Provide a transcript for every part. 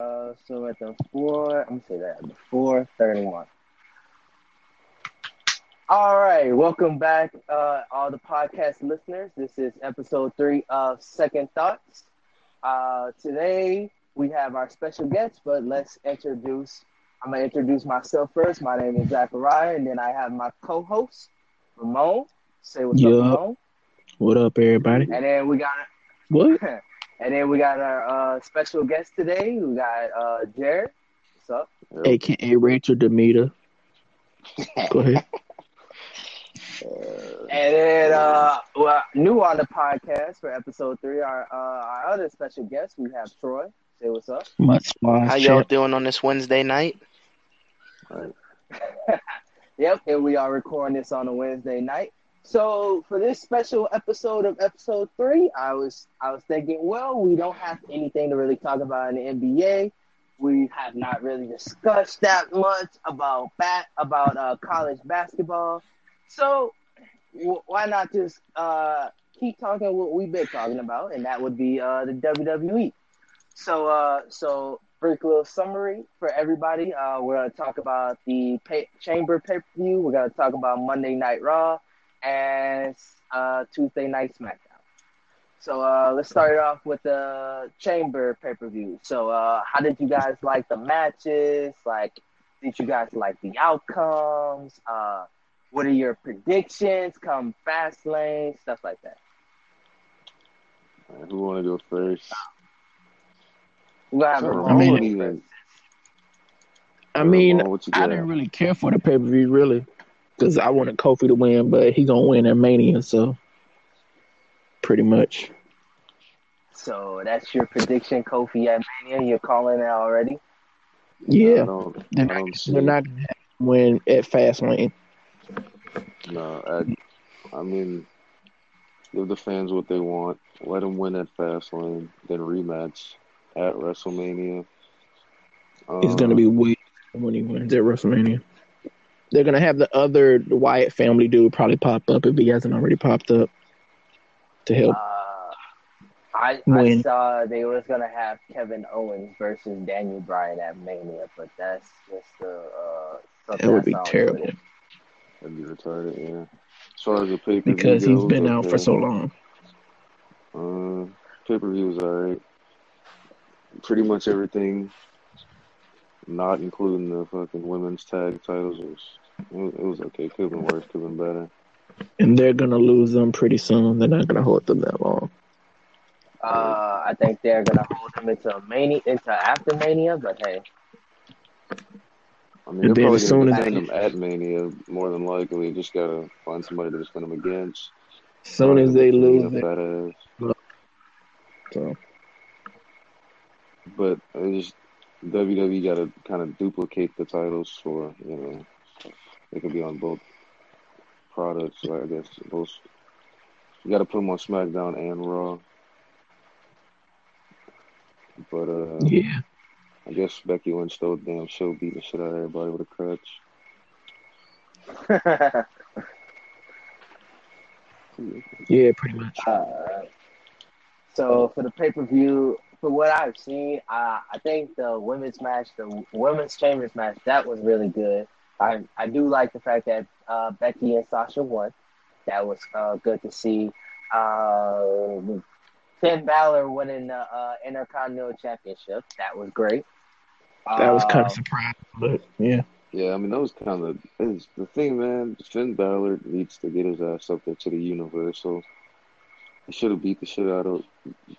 Uh, so at the four, I'm gonna say that at the four thirty-one. All right, welcome back, uh, all the podcast listeners. This is episode three of Second Thoughts. Uh, today we have our special guest, but let's introduce. I'm gonna introduce myself first. My name is Zachariah, and then I have my co-host Ramon. Say what's up, Ramon. What up, everybody? And then we got What? And then we got our uh, special guest today. We got uh, Jared. What's up? AKA Rachel Demeter. Go ahead. And then, uh, well, new on the podcast for episode three, our uh, our other special guest, we have Troy. Say what's up. Much smiles, How y'all champ. doing on this Wednesday night? Yep, and we are recording this on a Wednesday night. So for this special episode of episode three, I was I was thinking, well, we don't have anything to really talk about in the NBA. We have not really discussed that much about bat about uh, college basketball. So w- why not just uh, keep talking what we've been talking about, and that would be uh, the WWE. So, uh, so brief little summary for everybody. Uh, we're gonna talk about the pay- Chamber pay per view. We're gonna talk about Monday Night Raw and uh, Tuesday Night SmackDown. So uh, let's start it off with the Chamber pay per view. So, uh, how did you guys like the matches? Like, did you guys like the outcomes? Uh, what are your predictions? Come fast lane, stuff like that. Alright, who want to go first? We gonna have Sure, Ramon I mean- I mean, Ramon, what you I didn't really care for the pay per view, really, because I wanted Kofi to win, but he gonna win at Mania, so pretty much. So that's your prediction, Kofi at Mania. You're calling it already. I Yeah, don't, they're not, they're not gonna win at Fastlane. No, I, I mean, give the fans what they want. Let them win at Fastlane, then rematch at WrestleMania. Um, It's gonna be way when he wins at WrestleMania. They're gonna have the other Wyatt family dude probably pop up if he hasn't already popped up to help. Uh, I, I saw they was gonna have Kevin Owens versus Daniel Bryan at Mania, but that's just uh, uh something That would be terrible That'd be retarded, yeah. As far as the pay per view because he's been out for so long. Uh, pay per view was alright. Pretty much everything, not including the fucking women's tag titles, was it was, it was okay. Could have been worse. Could have been better. And they're gonna lose them pretty soon. They're not gonna hold them that long. Uh, I think they're gonna hold him into Mania, into after Mania, but hey, I mean, And they're then probably as soon gonna as defend they- him at Mania more than likely. Just gotta find somebody to defend him against. As soon as they lose, a they, so But it just WWE got to kind of duplicate the titles for you know they could be on both products. So I guess both you got to put them on SmackDown and Raw. But uh, yeah, I guess Becky Lynch stole the damn show, beating the shit out of everybody with a crutch. yeah, pretty much. Uh, so for the pay per view, for what I've seen, uh, I think the women's match, the women's chambers match, that was really good. I I do like the fact that uh, Becky and Sasha won. That was uh, good to see. Uh, Finn Balor winning the uh, Intercontinental Championship. That was great. That was kind of surprising, but yeah, Yeah, I mean that was kind of is the thing, man. Finn Balor needs to get his ass up there to the Universal. He should have beat the shit out of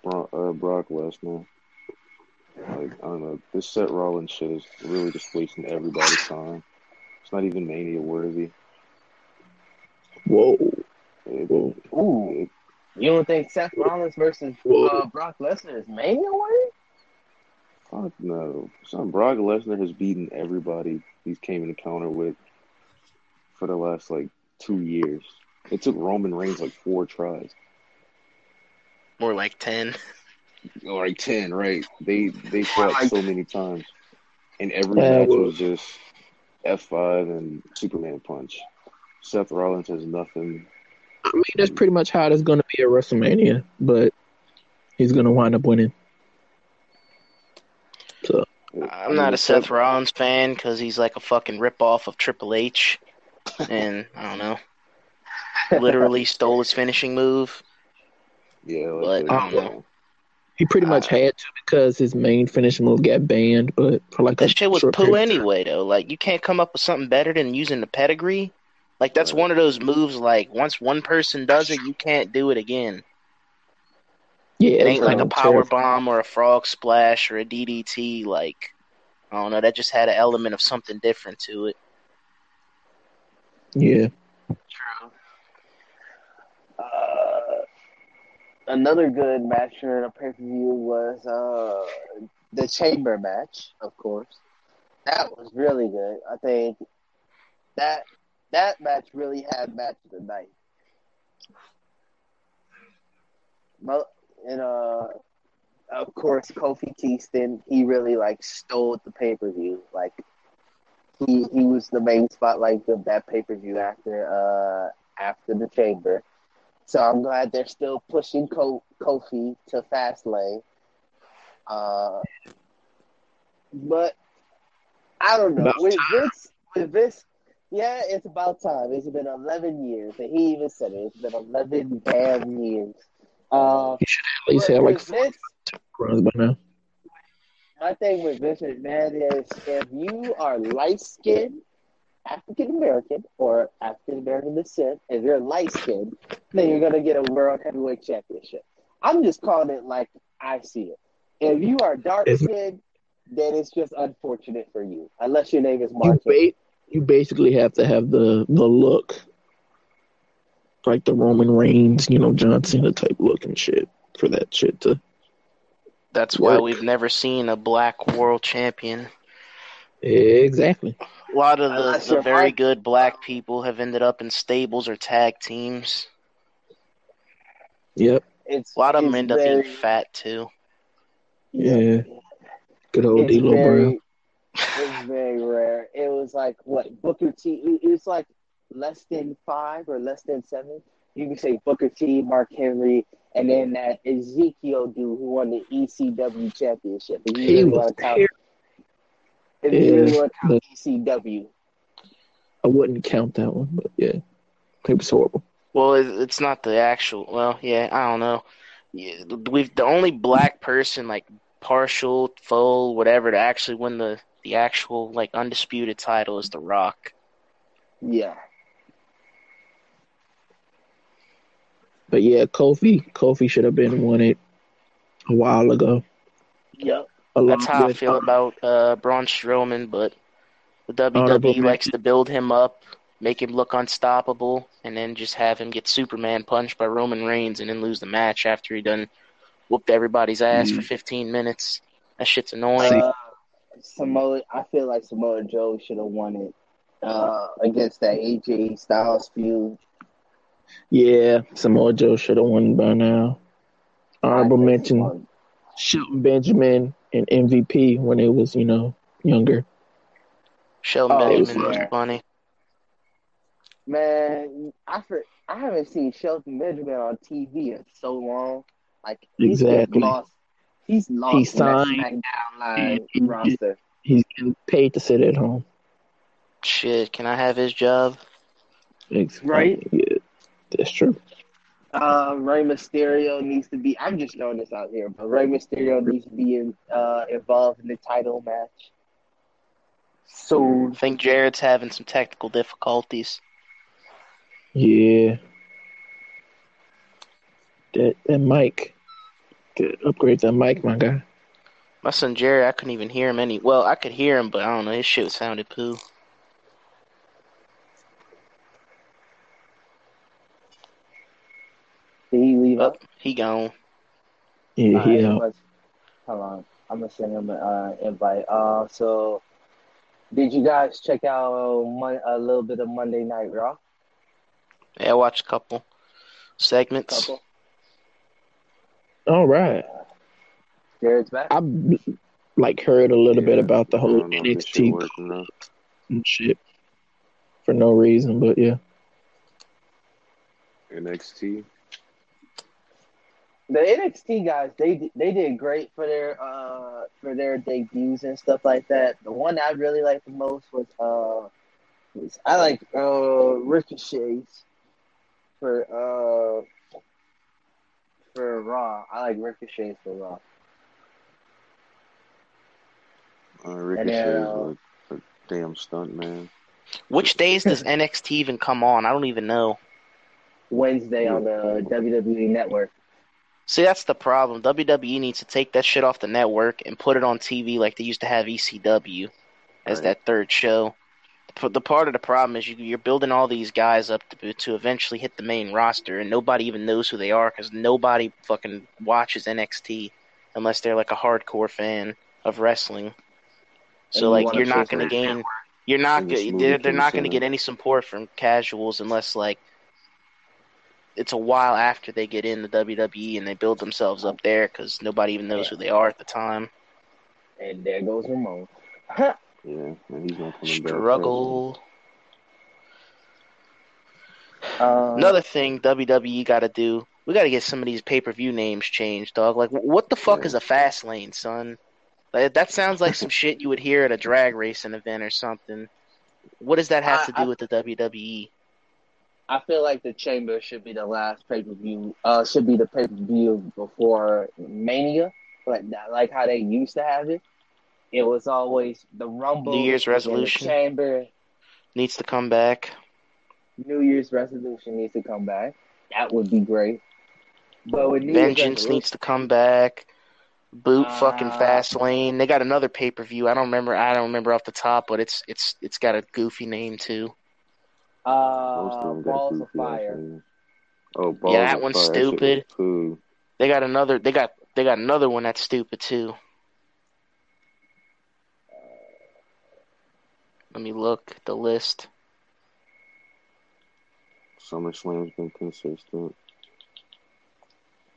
Brock, uh, Brock Lesnar. Like I don't know, this Seth Rollins shit is really just wasting everybody's time. It's not even Mania worthy. whoa, It, whoa. Ooh, it, you don't think Seth Rollins versus uh, Brock Lesnar is Mania worthy? fuck no. Son, Brock Lesnar has beaten everybody he's came in encounter with for the last like two years. It took Roman Reigns like four tries. More like 10. Or like ten, right? They they fought Like- so many times, and every match was just F five and Superman punch. Seth Rollins has nothing. I mean, that's pretty much how it's going to be at WrestleMania, but he's going to wind up winning. So I'm not a Seth Rollins fan because he's like a fucking ripoff of Triple H, and I don't know, literally stole his finishing move. Yeah, But, I don't know. He pretty much had to because his main finishing move got banned, but for like a That shit was poo period of time. anyway, though. Like you can't come up with something better than using the pedigree. Like that's one of those moves. Like once one person does it, you can't do it again. Yeah, It ain't like a power terrible. bomb or a frog splash or a DDT. Like I don't know. That just had an element of something different to it. Yeah, True. Uh, another good match for the pay per view was uh, the Chamber match, of course. That was really good. I think that that match really had match of the night. Well, and uh, of course, Kofi Kingston, he really like stole the pay per view. Like he he was the main spotlight of that pay per view after uh after the chamber. So I'm glad they're still pushing Ko- Kofi to Fastlane. Uh, but I don't know with Vince. With Vince, yeah, it's about time. It's been 11 years, and he even said it. It's been 11 damn years. Uh, he should at least have like Vince, runs by now. my thing with Vince McMahon is if you are light skinned African American or African American descent, if you're light skinned, then you're gonna get a world heavyweight championship. I'm just calling it like I see it. If you are dark skinned, then it's just unfortunate for you. Unless your name is You Mark. ba- you basically have to have the the look, like the Roman Reigns, you know, John Cena type look and shit for that shit to. That's why we've never seen a black world champion. Exactly. A lot of the, Unless the very Mark- good black people have ended up in stables or tag teams. Yep. It's A lot of them it's end up being fat too. Yeah. Good old It's D'Lo very, Brown. it's very rare. It was like what Booker T. it- was like less than five or less than seven. You can say Booker T, Mark Henry, and then that Ezekiel dude who won the ECW championship. If you He really was want to count, terrible. if you really want to count ECW, I wouldn't count that one, but yeah, it was horrible. Well, it, it's not the actual. Well, yeah, I don't know. Yeah, We've the only black person, like partial, full, whatever, to actually win the the actual like undisputed title is The Rock. yeah, But yeah, Kofi, Kofi should have been won it a while ago. yep. Along That's how I feel uh, about uh, Braun Strowman, but the WWE likes to build him up, make him look unstoppable, and then just have him get Superman punched by Roman Reigns and then lose the match after he done whooped everybody's ass Mm. for 15 minutes. That shit's annoying. Uh, Samoa, I feel like Samoa Joe should have won it uh, against that AJ Styles feud. Yeah, Samoa Joe should have won by now. Honorable I think mention: Samoa- Shelton Benjamin and MVP when it was, you know, younger. Shelton Oh, Benjamin was funny. Man, I for, I haven't seen Shelton Benjamin on TV in so long. Like he's Exactly. lost. He's lost He in that signed SmackDown Live and he- roster. He's getting paid to sit at home. Shit, can I have his job? Ex- Right. Yeah, that's true. Uh, Rey Mysterio needs to be. I'm just throwing this out here, but Rey Mysterio needs to be in, uh, involved in the title match. So I think Jared's having some technical difficulties. Yeah. That that mic. Good. Upgrade that mic, my guy. My son Jared, I couldn't even hear him any. Well, I could hear him, but I don't know. His shit sounded poo. did he Oh, up? he gone. Yeah, Alright, yeah. let's- Hold on, I'm gonna send him an uh, invite. Uh, so did you guys check out uh, Mon- a little bit of Monday Night Raw? Yeah, I watched a couple segments. Couple. All right. Jared's back. I like heard a little bit about the whole don't know if this shit NXT working and shit for no reason, but yeah. NXT. The NXT guys, they they did great for their uh for their debuts and stuff like that. The one I really liked the most was uh was, I like uh Ricochet's for uh for Raw. I like Ricochet's for Raw. Uh, And Ricochet then, uh, a, a damn stunt man. Which days does NXT even come on? I don't even know. Wednesday on the WWE Network. See, that's the problem. WWE needs to take that shit off the network and put it on TV like they used to have ECW as Right. that third show. The, the part of the problem is you, you're building all these guys up to to eventually hit the main roster, and nobody even knows who they are because nobody fucking watches NXT unless they're like a hardcore fan of wrestling. So you like you're not going to gain, you're not And this go- movie they're they're not going to get any support from casuals unless like it's a while after they get in the WWE and they build themselves up there because nobody even knows Yeah. who they are at the time. And there goes Ramon. Yeah, and he's not coming back. Struggle. Um, Another thing WWE got to do, we got to get some of these pay per view names changed, dog. Like, what the fuck Yeah. is a fast lane, son? Like, that sounds like some shit you would hear at a drag racing event or something. What does that have I- to do I- with the? WWE? I feel like the Chamber should be the last pay per view. Uh, should be the pay per view before Mania, like that, like how they used to have it. It was always the Rumble, New Year's resolution. the Chamber. Needs to come back. New Year's resolution needs to come back. That would be great. But with New Vengeance needs to come back. Boot fucking Uh, fast lane. They got another pay per view. I don't remember. I don't remember off the top, but it's it's it's got a goofy name too. Most uh, of Balls of Fire. ass. Oh, balls Yeah, that one's fire. That shit was stupid. Cool. They got another. They got they got another one that's stupid too. Let me look at the list. SummerSlam's been consistent.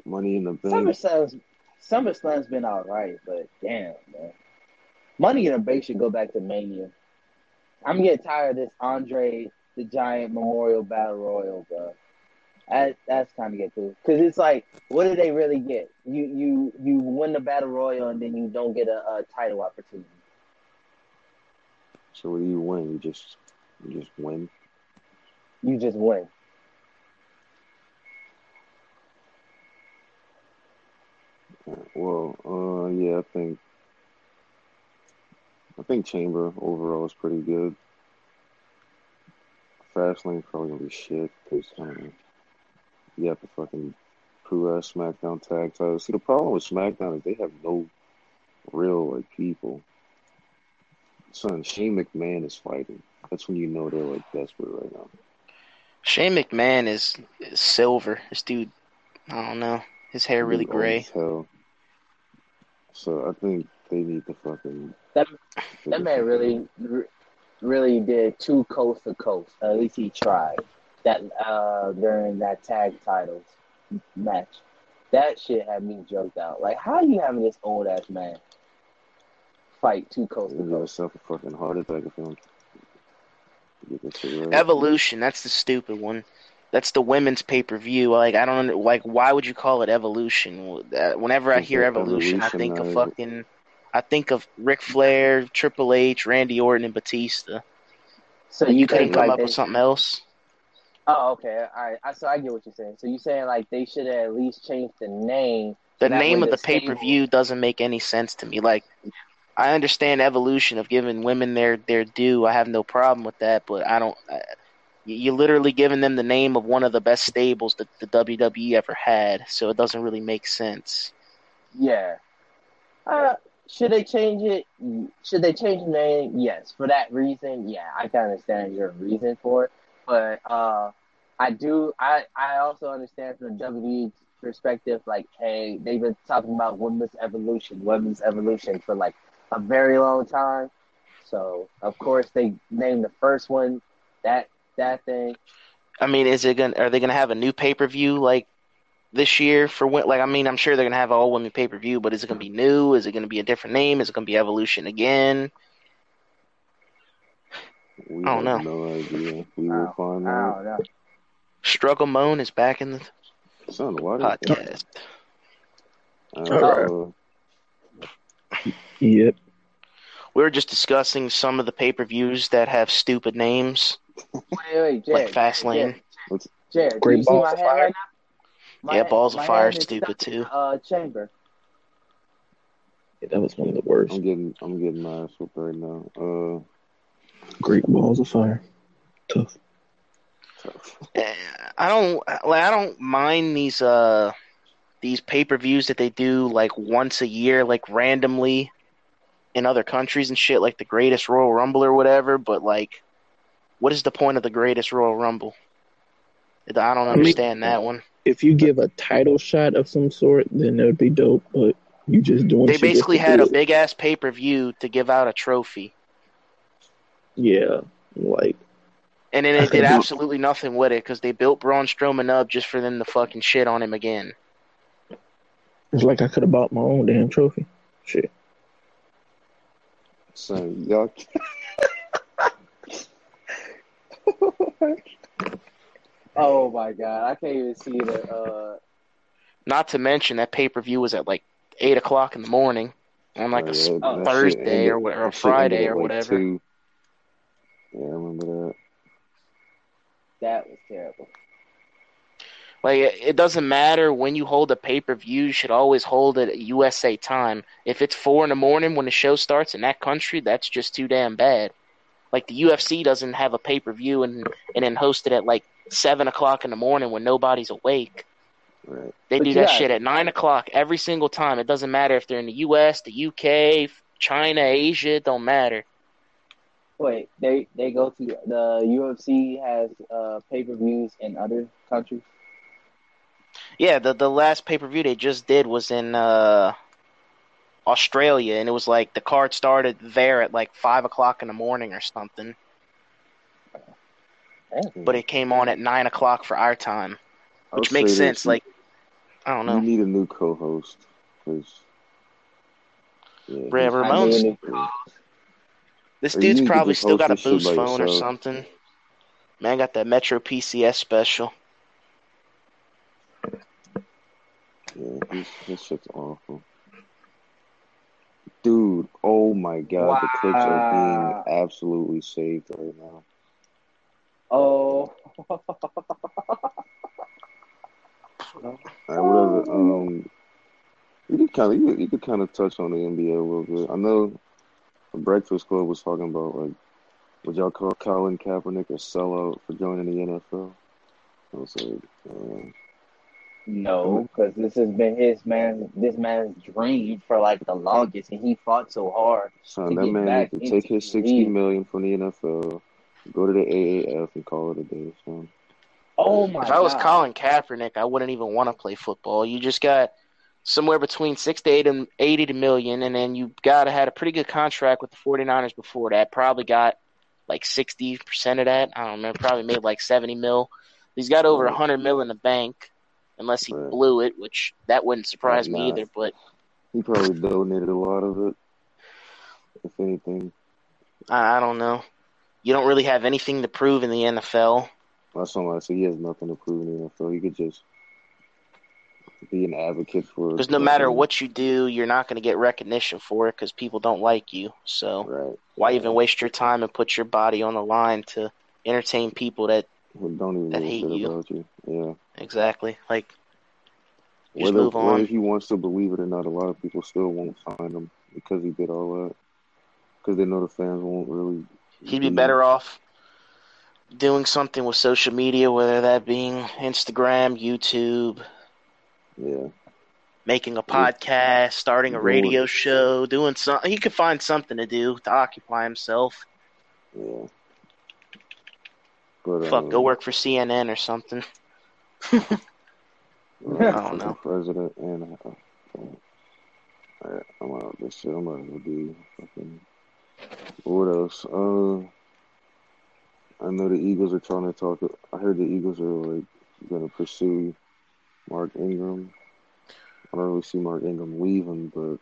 Money in the Bank. SummerSlam's SummerSlam's been all right, but damn, man. Money in the Bank should go back to Mania. I'm getting tired of this Andre the Giant Memorial Battle Royal, bro. That, that's time to get through. Because it's like, what do they really get? You you you win the Battle Royal and then you don't get a, a title opportunity. So what do you win? You just you just win. You just win. Well, uh, yeah, I think I think Chamber overall is pretty good. Fastlane probably gonna be shit because I. Um, you got the fucking crew ass SmackDown tag titles. See, the problem with SmackDown is they have no real like people. Son, Shane McMahon is fighting. That's when you know they're like desperate right now. Shane McMahon is, is silver. This dude, I don't know. His hair really Dude gray. as hell. So I think they need to fucking. That- That man really, re- really did two coast to coast. At least he tried that uh, during that tag titles match. That shit had me joked out. Like, how you having this old ass man fight two coast to coast? yourself a fucking heart attack if you don't get this shit right. Evolution. That's the stupid one. That's the women's pay per view. Like I don't like. Why would you call it evolution? Whenever I hear they're evolution, I think of evolutionizing. fucking. I think of Ric Flair, Triple H, Randy Orton, and Batista. So And you think, couldn't come like, up they- with something else. Oh, okay, all right. I, so I get what you're saying. So you're saying like they should at least change the name. The name of the the pay per view doesn't make any sense to me. Like, I understand evolution of giving women their their due. I have no problem with that, but I don't. I, you're literally giving them the name of one of the best stables that the WWE ever had, so it doesn't really make sense. Yeah. Uh, should they change it? Should they change the name? Yes. For that reason, yeah, I can understand your reason for it. But uh, I do. I I also understand from the WWE perspective. Like, hey, they've been talking about women's evolution, women's evolution for like a very long time. So of course they named the first one that that thing. I mean, is it gonna? Are they gonna have a new pay per view like this year for when? Like, I mean, I'm sure they're gonna have all women pay per view, but is it gonna be new? Is it gonna be a different name? Is it gonna be Evolution again? We I don't have know. no idea. We will don't- find I out. don't. Struggle Moan is back in the Son, why podcast. Uh, Yep. We were just discussing some of the pay per views that have stupid names, Wait, wait, Jared. like Fastlane. Jared, Jared, Great do you see Balls my of hand Fire. right now? My Yeah, Balls of Fire hand is is stupid stuck too. Uh, chamber. Yeah, that was one of the worst. I'm getting I'm getting my ass whooped right now. Uh, Great balls of fire. Tough. Eh, I don't like I don't mind these uh these pay per views that they do like once a year, like randomly in other countries and shit, like the Greatest Royal Rumble or whatever. But like, what is the point of the Greatest Royal Rumble? I don't I mean- understand that one. If you give a title shot of some sort, then that would be dope. But you just doing. They basically had a big ass pay per view to give out a trophy, Yeah, like and then I they did absolutely nothing with it because they built Braun Strowman up just for them to fucking shit on him again. it's like I could have bought my own damn trophy. Shit. So y'all. Oh my god, I can't even see the. Uh, Not to mention that pay per view was at like eight o'clock in the morning on like a Oh, s- yeah, that shit Thursday ended- or what- or that Friday or like, whatever. two. Yeah, I remember that. that was terrible. Like it it doesn't matter when you hold a pay per view. You should always hold it at USA time. If it's four in the morning when the show starts in that country, that's just too damn bad. Like the UFC doesn't have a pay per view and and then host it at like seven o'clock in the morning when nobody's awake. Right. They But do you that shit at nine o'clock every single time. It doesn't matter if they're in the U.S., the U.K., China, Asia. It don't matter. Wait, they they go to the UFC has uh, pay per views in other countries. Yeah, the the last pay per view they just did was in uh, Australia, and it was like the card started there at like five o'clock in the morning or something, but it came on at nine o'clock for our time, which makes sense. this, Like, I don't you know. need a new co-host because. Yeah, Ramon's- This dude's probably still got a boost phone or something. Man got that Metro PCS special. Yeah, he's, his shit's awful. Dude, oh my god, the clips are being absolutely saved right now. oh, Alright, whatever. Um, you could kind of you, could- you could kind of touch on the NBA a little bit. I know the Breakfast Club was talking about like, would y'all call Colin Kaepernick a sellout for joining the NFL? I was like, uh, no, because this has been his man, this man's dream for like the longest, and he fought so hard. son, To that get man back needs to take his the sixty league. million from the NFL, go to the AAF, and call it a day, son. Oh my If I was god! Colin Kaepernick, I wouldn't even want to play football. You just got somewhere between six to eight and eighty to million, and then you got to had a pretty good contract with the 49ers before that. Probably got like sixty percent of that. I don't know. Probably made like seventy mil. He's got over a Right. hundred mil in the bank, unless he Right. blew it, which that wouldn't surprise me either. But He probably donated a lot of it, if anything. I, I don't know. You don't really have anything to prove in the NFL. That's something I said. He has nothing to prove in the NFL. He could just be an advocate for. Because no matter what you do, you're not going to get recognition for it because people don't like you. So Right. why even waste your time and put your body on the line to entertain people that Who don't even that a hate you. about you. Yeah. exactly like just Whether, move whether he wants to believe it or not, a lot of people still won't find him because he did all that. Because they know the fans won't really. He'd be better off doing something with social media, whether that being Instagram, YouTube, Yeah. making a podcast, starting a radio show, doing something. He could find something to do to occupy himself. Yeah. But Fuck, um, go work for CNN or something. uh, I don't know. President and. Uh, Alright, I'm out this shit. I'm out of the fucking. What else? Uh, I know the Eagles are trying to talk. I heard the Eagles are like gonna pursue Mark Ingram. I don't really see Mark Ingram leaving, but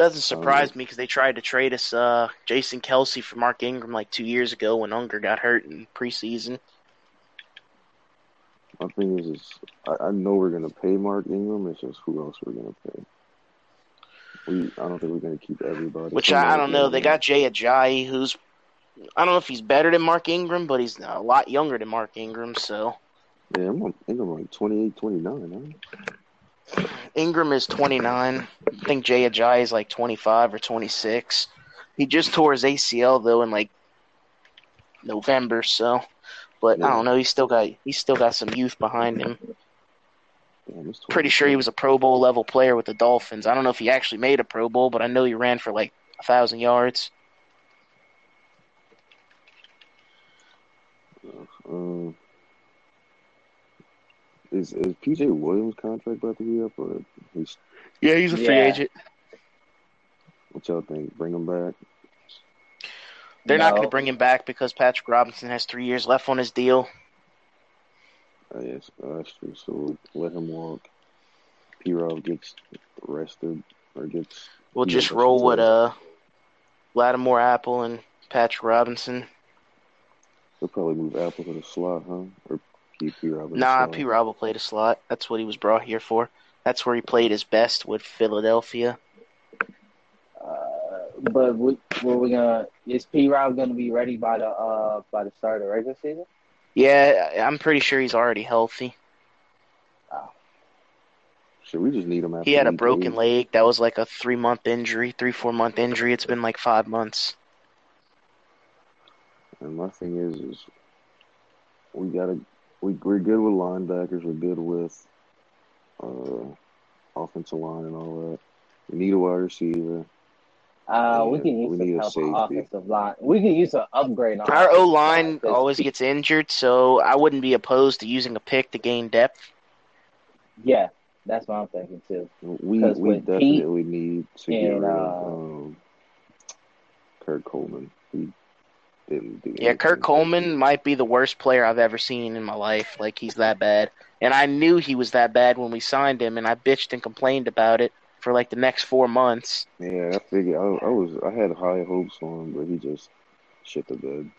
Doesn't surprise me because they tried to trade us uh, Jason Kelce for Mark Ingram like two years ago when Unger got hurt in preseason. My thing is, is I, I know we're gonna pay Mark Ingram. It's just who else we're gonna pay. We I don't think we're gonna keep everybody. Which I, I don't know. They got Jay Ajayi, who's I don't know if he's better than Mark Ingram, but he's a lot younger than Mark Ingram. So Yeah, I'm on Ingram like 28, 29. Huh? Ingram is 29. I think Jay Ajayi is like 25 or 26. He just tore his ACL though in like November. So, but I don't know. He's still got he's still got some youth behind him. It's Pretty sure he was a Pro Bowl level player with the Dolphins. I don't know if he actually made a Pro Bowl, but I know he ran for like a thousand yards. Um, is is PJ Williams contract about to be up, or he's Yeah, he's a free Yeah. agent. what y'all think? Bring him back? They're not going to bring him back because Patrick Robinson has three years left on his deal. Uh, yes, that's true. So let him walk. P. Rob gets arrested or gets. We'll just that's roll with right. uh, Lattimore Apple and Patrick Robinson. They'll probably move Apple to the slot, huh? Or keep P. Rob in Nah. P. Rob played a slot. That's what he was brought here for. That's where he played his best with Philadelphia. Uh, but we, were we gonna? Is P. Rob gonna be ready by the uh by the start of the regular season? Yeah, I'm pretty sure he's already healthy. Should we just need him after He had a broken eight? leg. That was like a three month injury, three, four month injury. It's been like five months. And my thing is, is we gotta we we're good with linebackers. We're good with uh offensive line and all that. We need a wide receiver. Uh, we Yeah, can use we some need a help safety. on offensive line. We can use an upgrade on Our O line always gets injured, so I wouldn't be opposed to using a pick to gain depth. Yeah, that's what I'm thinking too. We 'Cause we with definitely need to get and, rid uh, of um, Kurt Coleman. He didn't do Yeah, Kurt. Coleman might be the worst player I've ever seen in my life. Like he's that bad, and I knew he was that bad when we signed him, and I bitched and complained about it for like the next four months. Yeah, I figured I, I was I had high hopes for him, but he just shit the bed.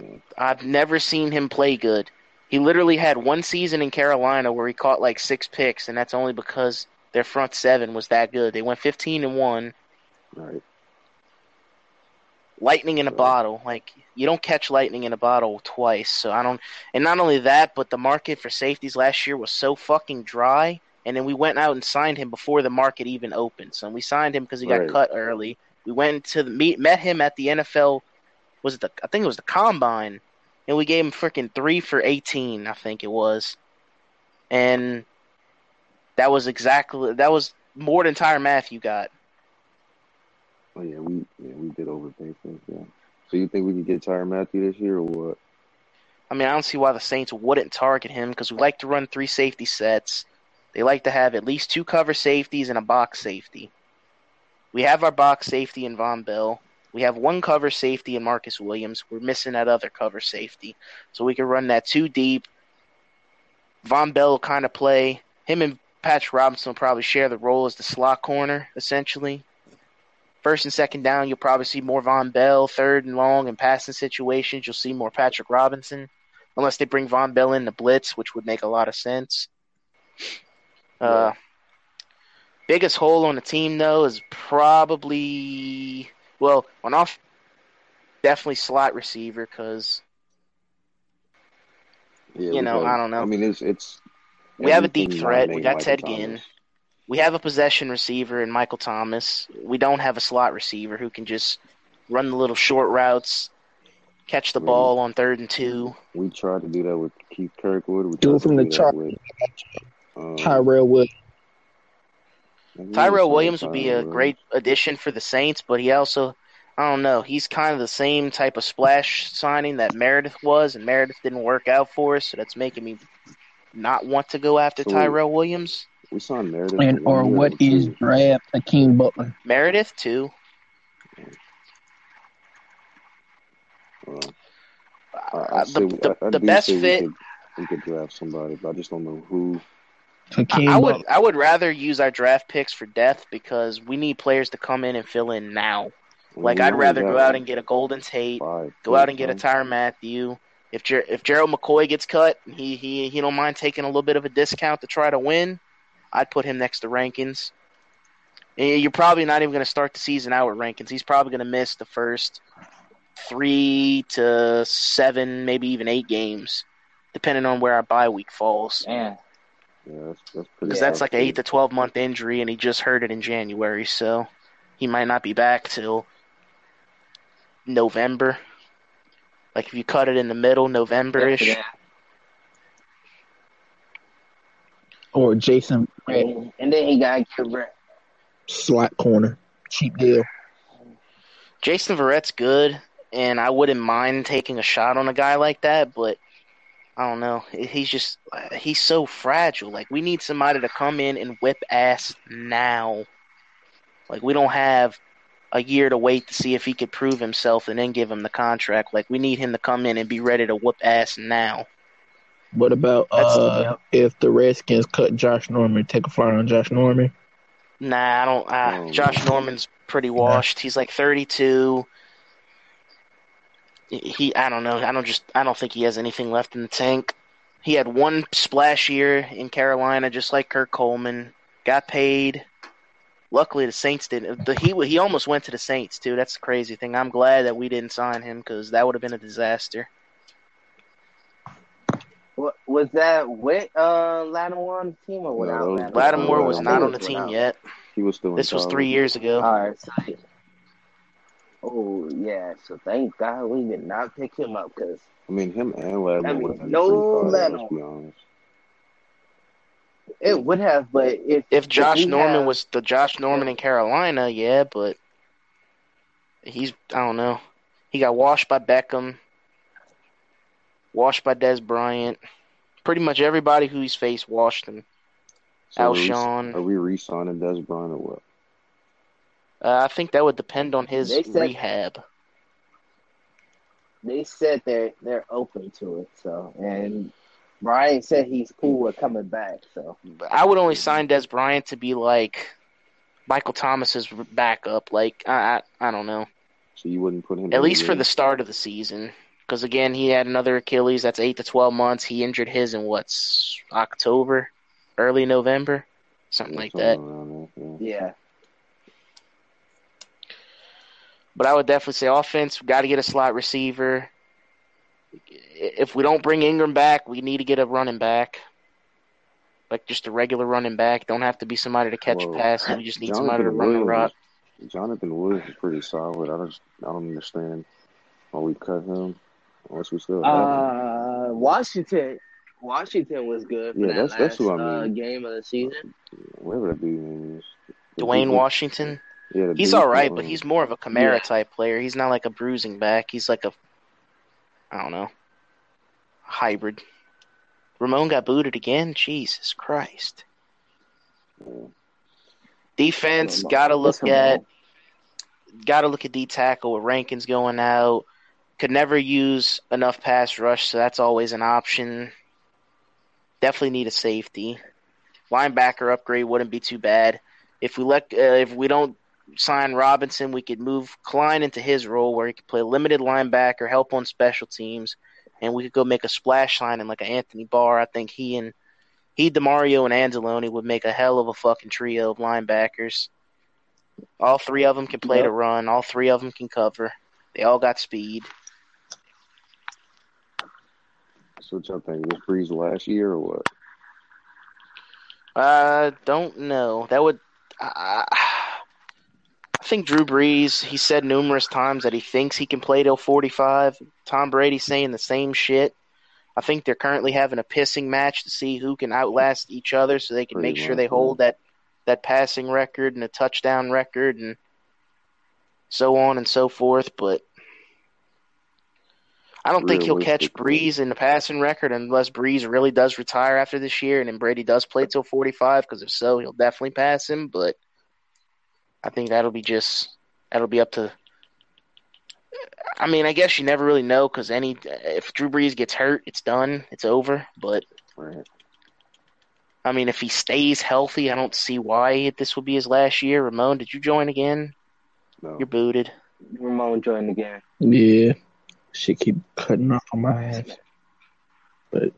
Yeah. I've never seen him play good. He literally had one season in Carolina where he caught like six picks, and that's only because their front seven was that good. They went 15 and one, Right. Lightning in a bottle. Like you don't catch lightning in a bottle twice. So I don't. And not only that, but the market for safeties last year was so fucking dry. And then we went out and signed him before the market even opened. So we signed him because he got Right. cut early. We went to the meet, met him at the NFL. Was it the? I think it was the combine, and we gave him freaking three for eighteen. I think it was, and that was exactly that was more than Tyrann Mathieu got. Oh yeah, we yeah we did overpay for. Yeah. So you think we could get Tyrann Mathieu this year or what? I mean, I don't see why the Saints wouldn't target him because we like to run three safety sets. They like to have at least two cover safeties and a box safety. We have our box safety in Vonn Bell. We have one cover safety in Marcus Williams. We're missing that other cover safety. So we can run that two deep. Vonn Bell will kind of play. Him and Patrick Robinson will probably share the role as the slot corner, essentially. First and second down, you'll probably see more Vonn Bell. Third and long and passing situations, you'll see more Patrick Robinson unless they bring Vonn Bell in the blitz, which would make a lot of sense. Uh, biggest hole on the team though is probably well on off definitely slot receiver because Yeah, You know, got- I don't know. I mean, it's it's. we have a deep threat. We got Ted. Ginn. We have a possession receiver in Michael Thomas. We don't have a slot receiver who can just run the little short routes, catch the Really? ball on third and two. We tried to do that with Keith Kirkwood. We Do it from the do chart. with, um, Tyrell Williams. maybe Tyrell Williams would be a great addition for the Saints, but he also, I don't know, he's kind of the same type of splash signing that Meredith was, and Meredith didn't work out for us, so that's making me not want to go after So- Tyrell Williams. We signed Meredith. And and or we what got him is too. draft Hakeem Butler? Meredith too. Uh, I, I, the say the, I, I the best fit. We could, we could draft somebody, but I just don't know who. Hakeem I, I would Butler. I would rather use our draft picks for depth because we need players to come in and fill in now. Like I'd rather go out and get a Golden Tate, five go out and get a huh? Tyrann Mathieu, If Ger- if Gerald McCoy gets cut, he he he don't mind taking a little bit of a discount to try to win. I'd put him next to Rankins. And You're probably not even going to start the season out with Rankins. He's probably going to miss the first three to seven, maybe even eight games, depending on where our bye week falls. Man, Yeah, that's that's. Because that's like an eight to twelve month injury, and he just hurt it in January, so he might not be back till November. Like if you cut it in the middle, November ish. yeah. Or Jason Red, And, and then he got get rid. slot corner, cheap deal. Jason Verrett's good, and I wouldn't mind taking a shot on a guy like that, but I don't know. He's just he's so fragile. Like we need somebody to come in and whip ass now. Like we don't have a year to wait to see if he could prove himself and then give him the contract. Like we need him to come in and be ready to whoop ass now. What about uh, if the Redskins cut Josh Norman, take a flyer on Josh Norman? Nah, I don't. Uh, Josh. Norman's pretty washed. He's like 32. He, I don't know. I don't just. I don't think he has anything left in the tank. He had one splash year in Carolina, just like Kirk Coleman. Got paid. Luckily, the Saints didn't. The, he he almost went to the Saints too. That's the crazy thing. I'm glad that we didn't sign him because that would have been a disaster. What was that with uh Lattimore on the team or without that was- Lattimore? Lattimore was not on the team without. yet. He was still. This was three years ago. All right, so oh yeah, so thank God we did not pick him up because I mean, him and Lattimore I mean, would have had no a pretty Lattimore. Let's be honest. it would have. But if If Josh we Norman have- was the Josh Norman in Carolina, yeah, but he's I don't know. He got washed by Beckham, washed by Dez Bryant. Pretty much everybody who he's faced washed him. So Alshon. Are we re-signing Dez Bryant or what? Uh, I think that would depend on his They said- rehab. they said they're they're open to it, so and Brian said he's cool with coming back. So But I would only sign Des Bryant to be like Michael Thomas's backup. Like I I, I don't know. So you wouldn't put him At in least for the start of the season. Because again, he had another Achilles. That's eight to twelve months. He injured his in what's October, early November, something like that. something around there, yeah. But I would definitely say offense. We've got to get a slot receiver. If we don't bring Ingram back, we need to get a running back, like just a regular running back. Don't have to be somebody to catch Well, a pass. We just need somebody to Jonathan run the rock. Jonathan Williams is pretty solid. I just I don't understand why we cut him unless we still uh, Washington. Washington was good for Yeah, that that's- last that's who I uh, mean. game of the season. Whatever that dude name is. The Dwayne dude- Washington. Yeah, the He's dude all right, from, but he's more of a Kamara Yeah. type player. He's not like a bruising back. He's like a, I don't know, hybrid. Ramon got booted again. Jesus Christ. yeah. Defense Ramon. got to look Listen, at, got to look at D tackle with Rankins going out. Could never use enough pass rush, so that's always an option. Definitely need a safety. Linebacker upgrade wouldn't be too bad. If we let, uh, if we don't sign Robinson, we could move Klein into his role where he could play limited linebacker, help on special teams, and we could go make a splash line signing like an Anthony Barr. I think he and he, Demario, and Anzalone would make a hell of a fucking trio of linebackers. All three of them can play Yep. the run. All three of them can cover. They all got speed. So what y'all think? Was Brees last year or what? I don't know. That would. Uh, I think Drew Brees. He said numerous times that he thinks he can play till forty-five. Tom Brady saying the same shit. I think they're currently having a pissing match to see who can outlast each other, so they can Pretty make sure they yeah. hold that that passing record and a touchdown record and so on and so forth. But I don't think he'll catch Realistically. Brees in the passing record unless Brees really does retire after this year and then Brady does play till 45 because if so, he'll definitely pass him. But I think that'll be just that'll be up to. I mean, I guess you never really know because any if Drew Brees gets hurt, it's done, it's over. But Right. I mean, if he stays healthy, I don't see why this would be his last year. Ramon, did you join again? No. You're booted. Ramon joined again. Yeah. Shit keep cutting off on my ass. But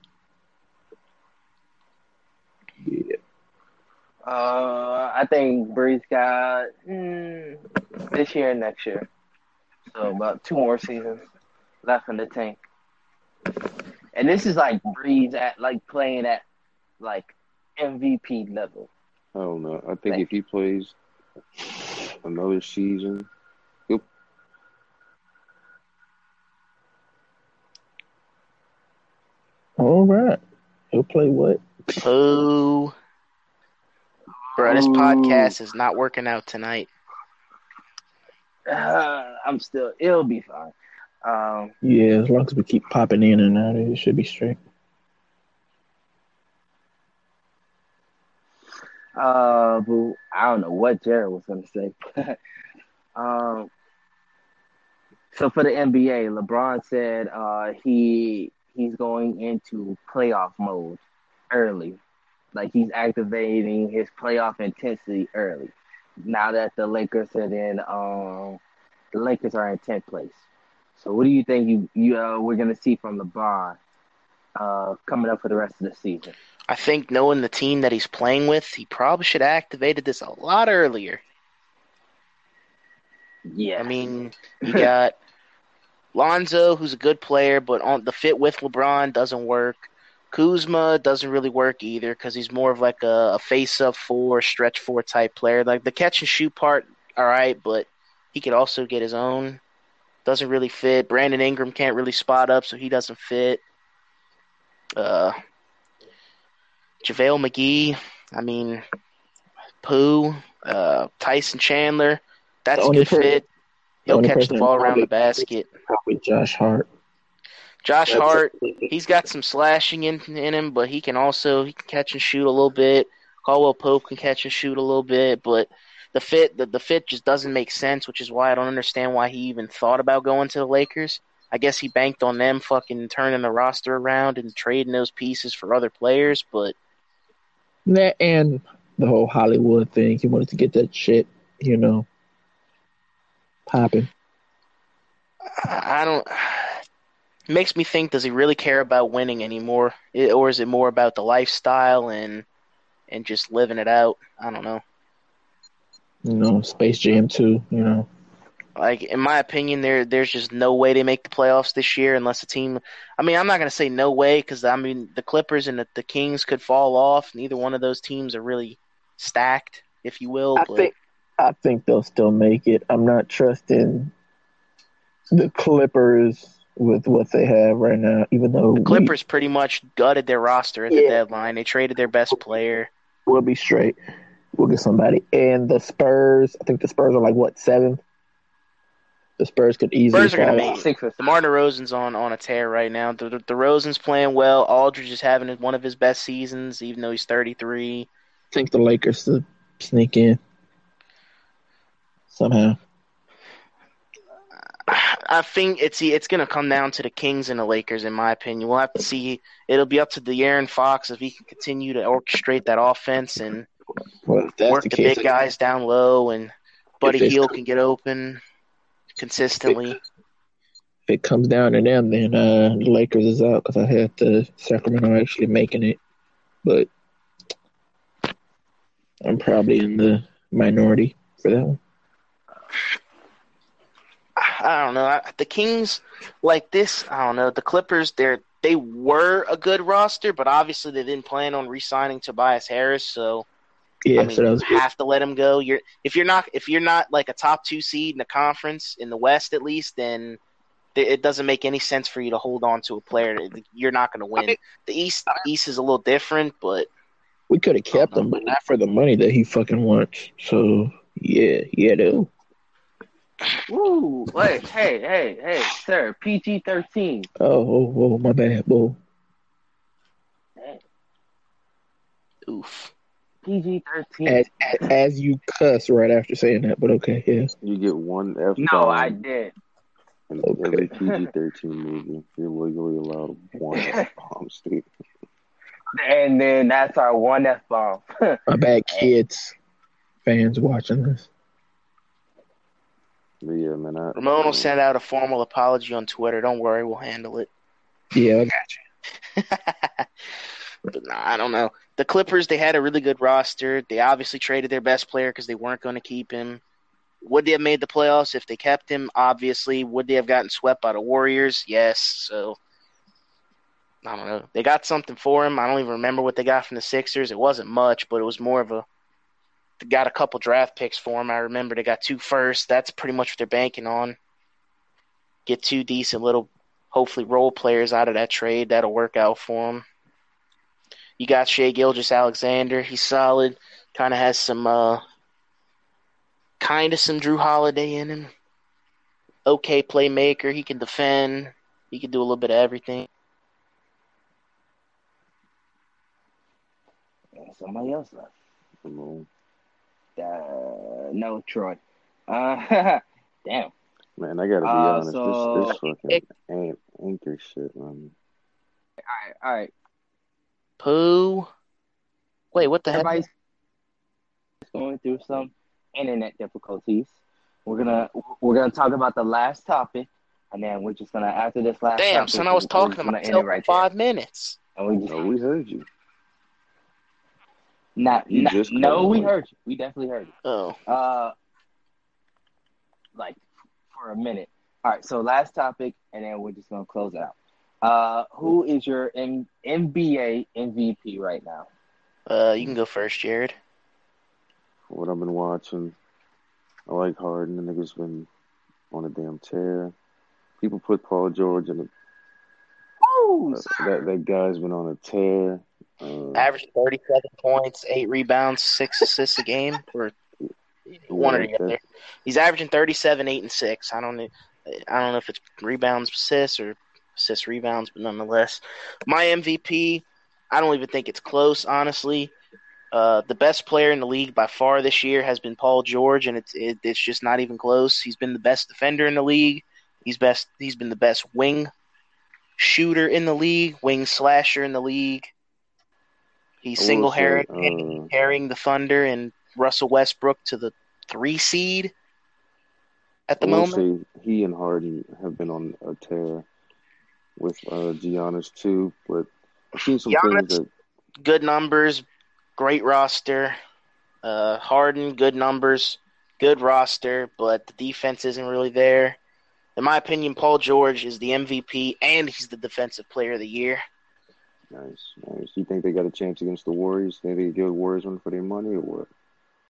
yeah, Uh, I think Brees got mm, this year and next year. So about two more seasons left in the tank. And this is like Breeze at like playing at like MVP level. I don't know. I think Like- if he plays another season, all right. He'll play what? Boo. Bro, this Ooh. podcast is not working out tonight. Uh, I'm still. It'll be fine. Um, Yeah, as long as we keep popping in and out, it should be straight. Uh, but I don't know what Jared was gonna say. um, so for the NBA, LeBron said uh, he he's going into playoff mode early, like he's activating his playoff intensity early. Now that the Lakers are in, um, the Lakers are in tenth place. So what do you think you you uh, we're gonna see from LeBron uh, coming up for the rest of the season? I think knowing the team that he's playing with, he probably should have activated this a lot earlier. Yeah, I mean, you got Lonzo, who's a good player, but on the fit with LeBron doesn't work. Kuzma doesn't really work either because he's more of like a, a face-up four, stretch four type player. Like the catch and shoot part, all right, but he could also get his own. Doesn't really fit. Brandon Ingram can't really spot up, so he doesn't fit. Uh, JaVale McGee, I mean, Pooh, uh, Tyson Chandler, that's a good fit. He'll only catch the ball around the basket. Probably Josh Hart. Josh That's Hart, he's got some slashing in, in him, but he can also he can catch and shoot a little bit. Caldwell Pope can catch and shoot a little bit, but the fit the, the fit just doesn't make sense, which is why I don't understand why he even thought about going to the Lakers. I guess he banked on them fucking turning the roster around and trading those pieces for other players, but That and the whole Hollywood thing. He wanted to get that shit, you know, popping. I I don't. Makes me think: Does he really care about winning anymore, I- or is it more about the lifestyle and and just living it out? I don't know. You know, Space Jam 2, you know. Like in my opinion, there there's just no way they make the playoffs this year unless a team. I mean, I'm not gonna say no way because I mean the Clippers and the, the Kings could fall off. Neither one of those teams are really stacked, if you will. I but think I think they'll still make it. I'm not trusting the Clippers with what they have right now, even though the Clippers pretty much gutted their roster at the deadline. They traded their best player. we, will be straight. We'll get somebody. And the Spurs, I think the Spurs are like what seventh. The Spurs could easily. Spurs are gonna make it. Six or DeMar DeRozan's on on a tear right now. The, the DeRozan's playing well. Aldridge is having one of his best seasons, even though he's 33. I think the Lakers to sneak in somehow. I think it's it's going to come down to the Kings and the Lakers, in my opinion. We'll have to see. It'll be up to De'Aaron Fox if he can continue to orchestrate that offense and Well, work the, the, case, big guys down low, and Buddy Hield can get open consistently. If it comes down to them, then uh, the Lakers is out because I had the Sacramento actually making it, but I'm probably in the minority for that one. I don't know. The Kings, like this, I don't know. The Clippers, they're they were a good roster, but obviously they didn't plan on re-signing Tobias Harris, so Yeah, I mean, so you good. have to let him go. You're if you're not if you're not like a top two seed in the conference in the West at least, then th- it doesn't make any sense for you to hold on to a player. You're not going to win. mean- the East East is a little different, but We could have kept him, but not for the money that he fucking wants. So yeah, yeah, though. Woo! Wait, hey, hey, hey, sir, PG thirteen. Oh, oh, oh, my bad, bull. oof. PG thirteen. As, as as you cuss right after saying that, but okay, yeah. you get one F bomb? No, I did. in Okay. every PG thirteen movie. You're legally allowed one F bomb, Steve. And then that's our one F bomb. My bad, kids, fans watching this. But yeah, man. I, Ramon will send out a formal apology on Twitter. Don't worry, we'll handle it. Yeah, I got you. but nah, I don't know. The Clippers, they had a really good roster. They obviously traded their best player because they weren't going to keep him. Would they have made the playoffs if they kept him? Obviously. Would they have gotten swept by the Warriors? Yes. So I don't know. They got something for him. I don't even remember what they got from the Sixers. It wasn't much, but it was more of a. Got a couple draft picks for him. I remember they got two first. That's pretty much what they're banking on. Get two decent little, hopefully role players out of that trade. That'll work out for them. You got Shai Gilgeous-Alexander. He's solid. Kind of has some, uh, kind of some Jrue Holiday in him. Okay playmaker. He can defend. He can do a little bit of everything. Somebody else left. You know, Uh, no, Troy. Uh, damn. man, I gotta be Uh, honest. so- this this fucking an- anchor shit, man. All right, all right. Pooh. Wait, what the heck? Everybody's going through some internet difficulties. We're gonna we're gonna talk about the last topic, and then we're just gonna after this last. Damn, topic, son, I was talking just to myself it right five there. minutes. And we just Oh, we heard you. Not, You not just no, we heard you. We definitely heard you. Oh, Uh, like for a minute. All right, so last topic, and then we're just gonna close it out. Uh, who is your M- NBA MVP right now? uh, you can go first, Jared. What I've been watching, I like Harden. The nigga's been on a damn tear. People put Paul George in a Oh, that that guy's been on a tear. Uh, Average 37 points, eight rebounds, six assists a game, or one or the other. He's averaging 37, eight and six. I don't know. I don't know if it's rebounds, assists, or assists, rebounds, but nonetheless, my MVP. I don't even think it's close, honestly. Uh, the best player in the league by far this year has been Paul George, and it's it, it's just not even close. He's been the best defender in the league. He's best. He's been the best wing shooter in the league, wing slasher in the league. He's single carrying uh, the Thunder and Russell Westbrook to the three seed at the moment. he and Harden have been on a tear with uh, Giannis too, but I've seen some Giannis- things that Good numbers, great roster. Uh, Harden, good numbers, good roster, but the defense isn't really there. In my opinion, Paul George is the MVP and he's the defensive player of the year. Nice, nice. You think they got a chance against the Warriors? Think they give the Warriors one for their money or what?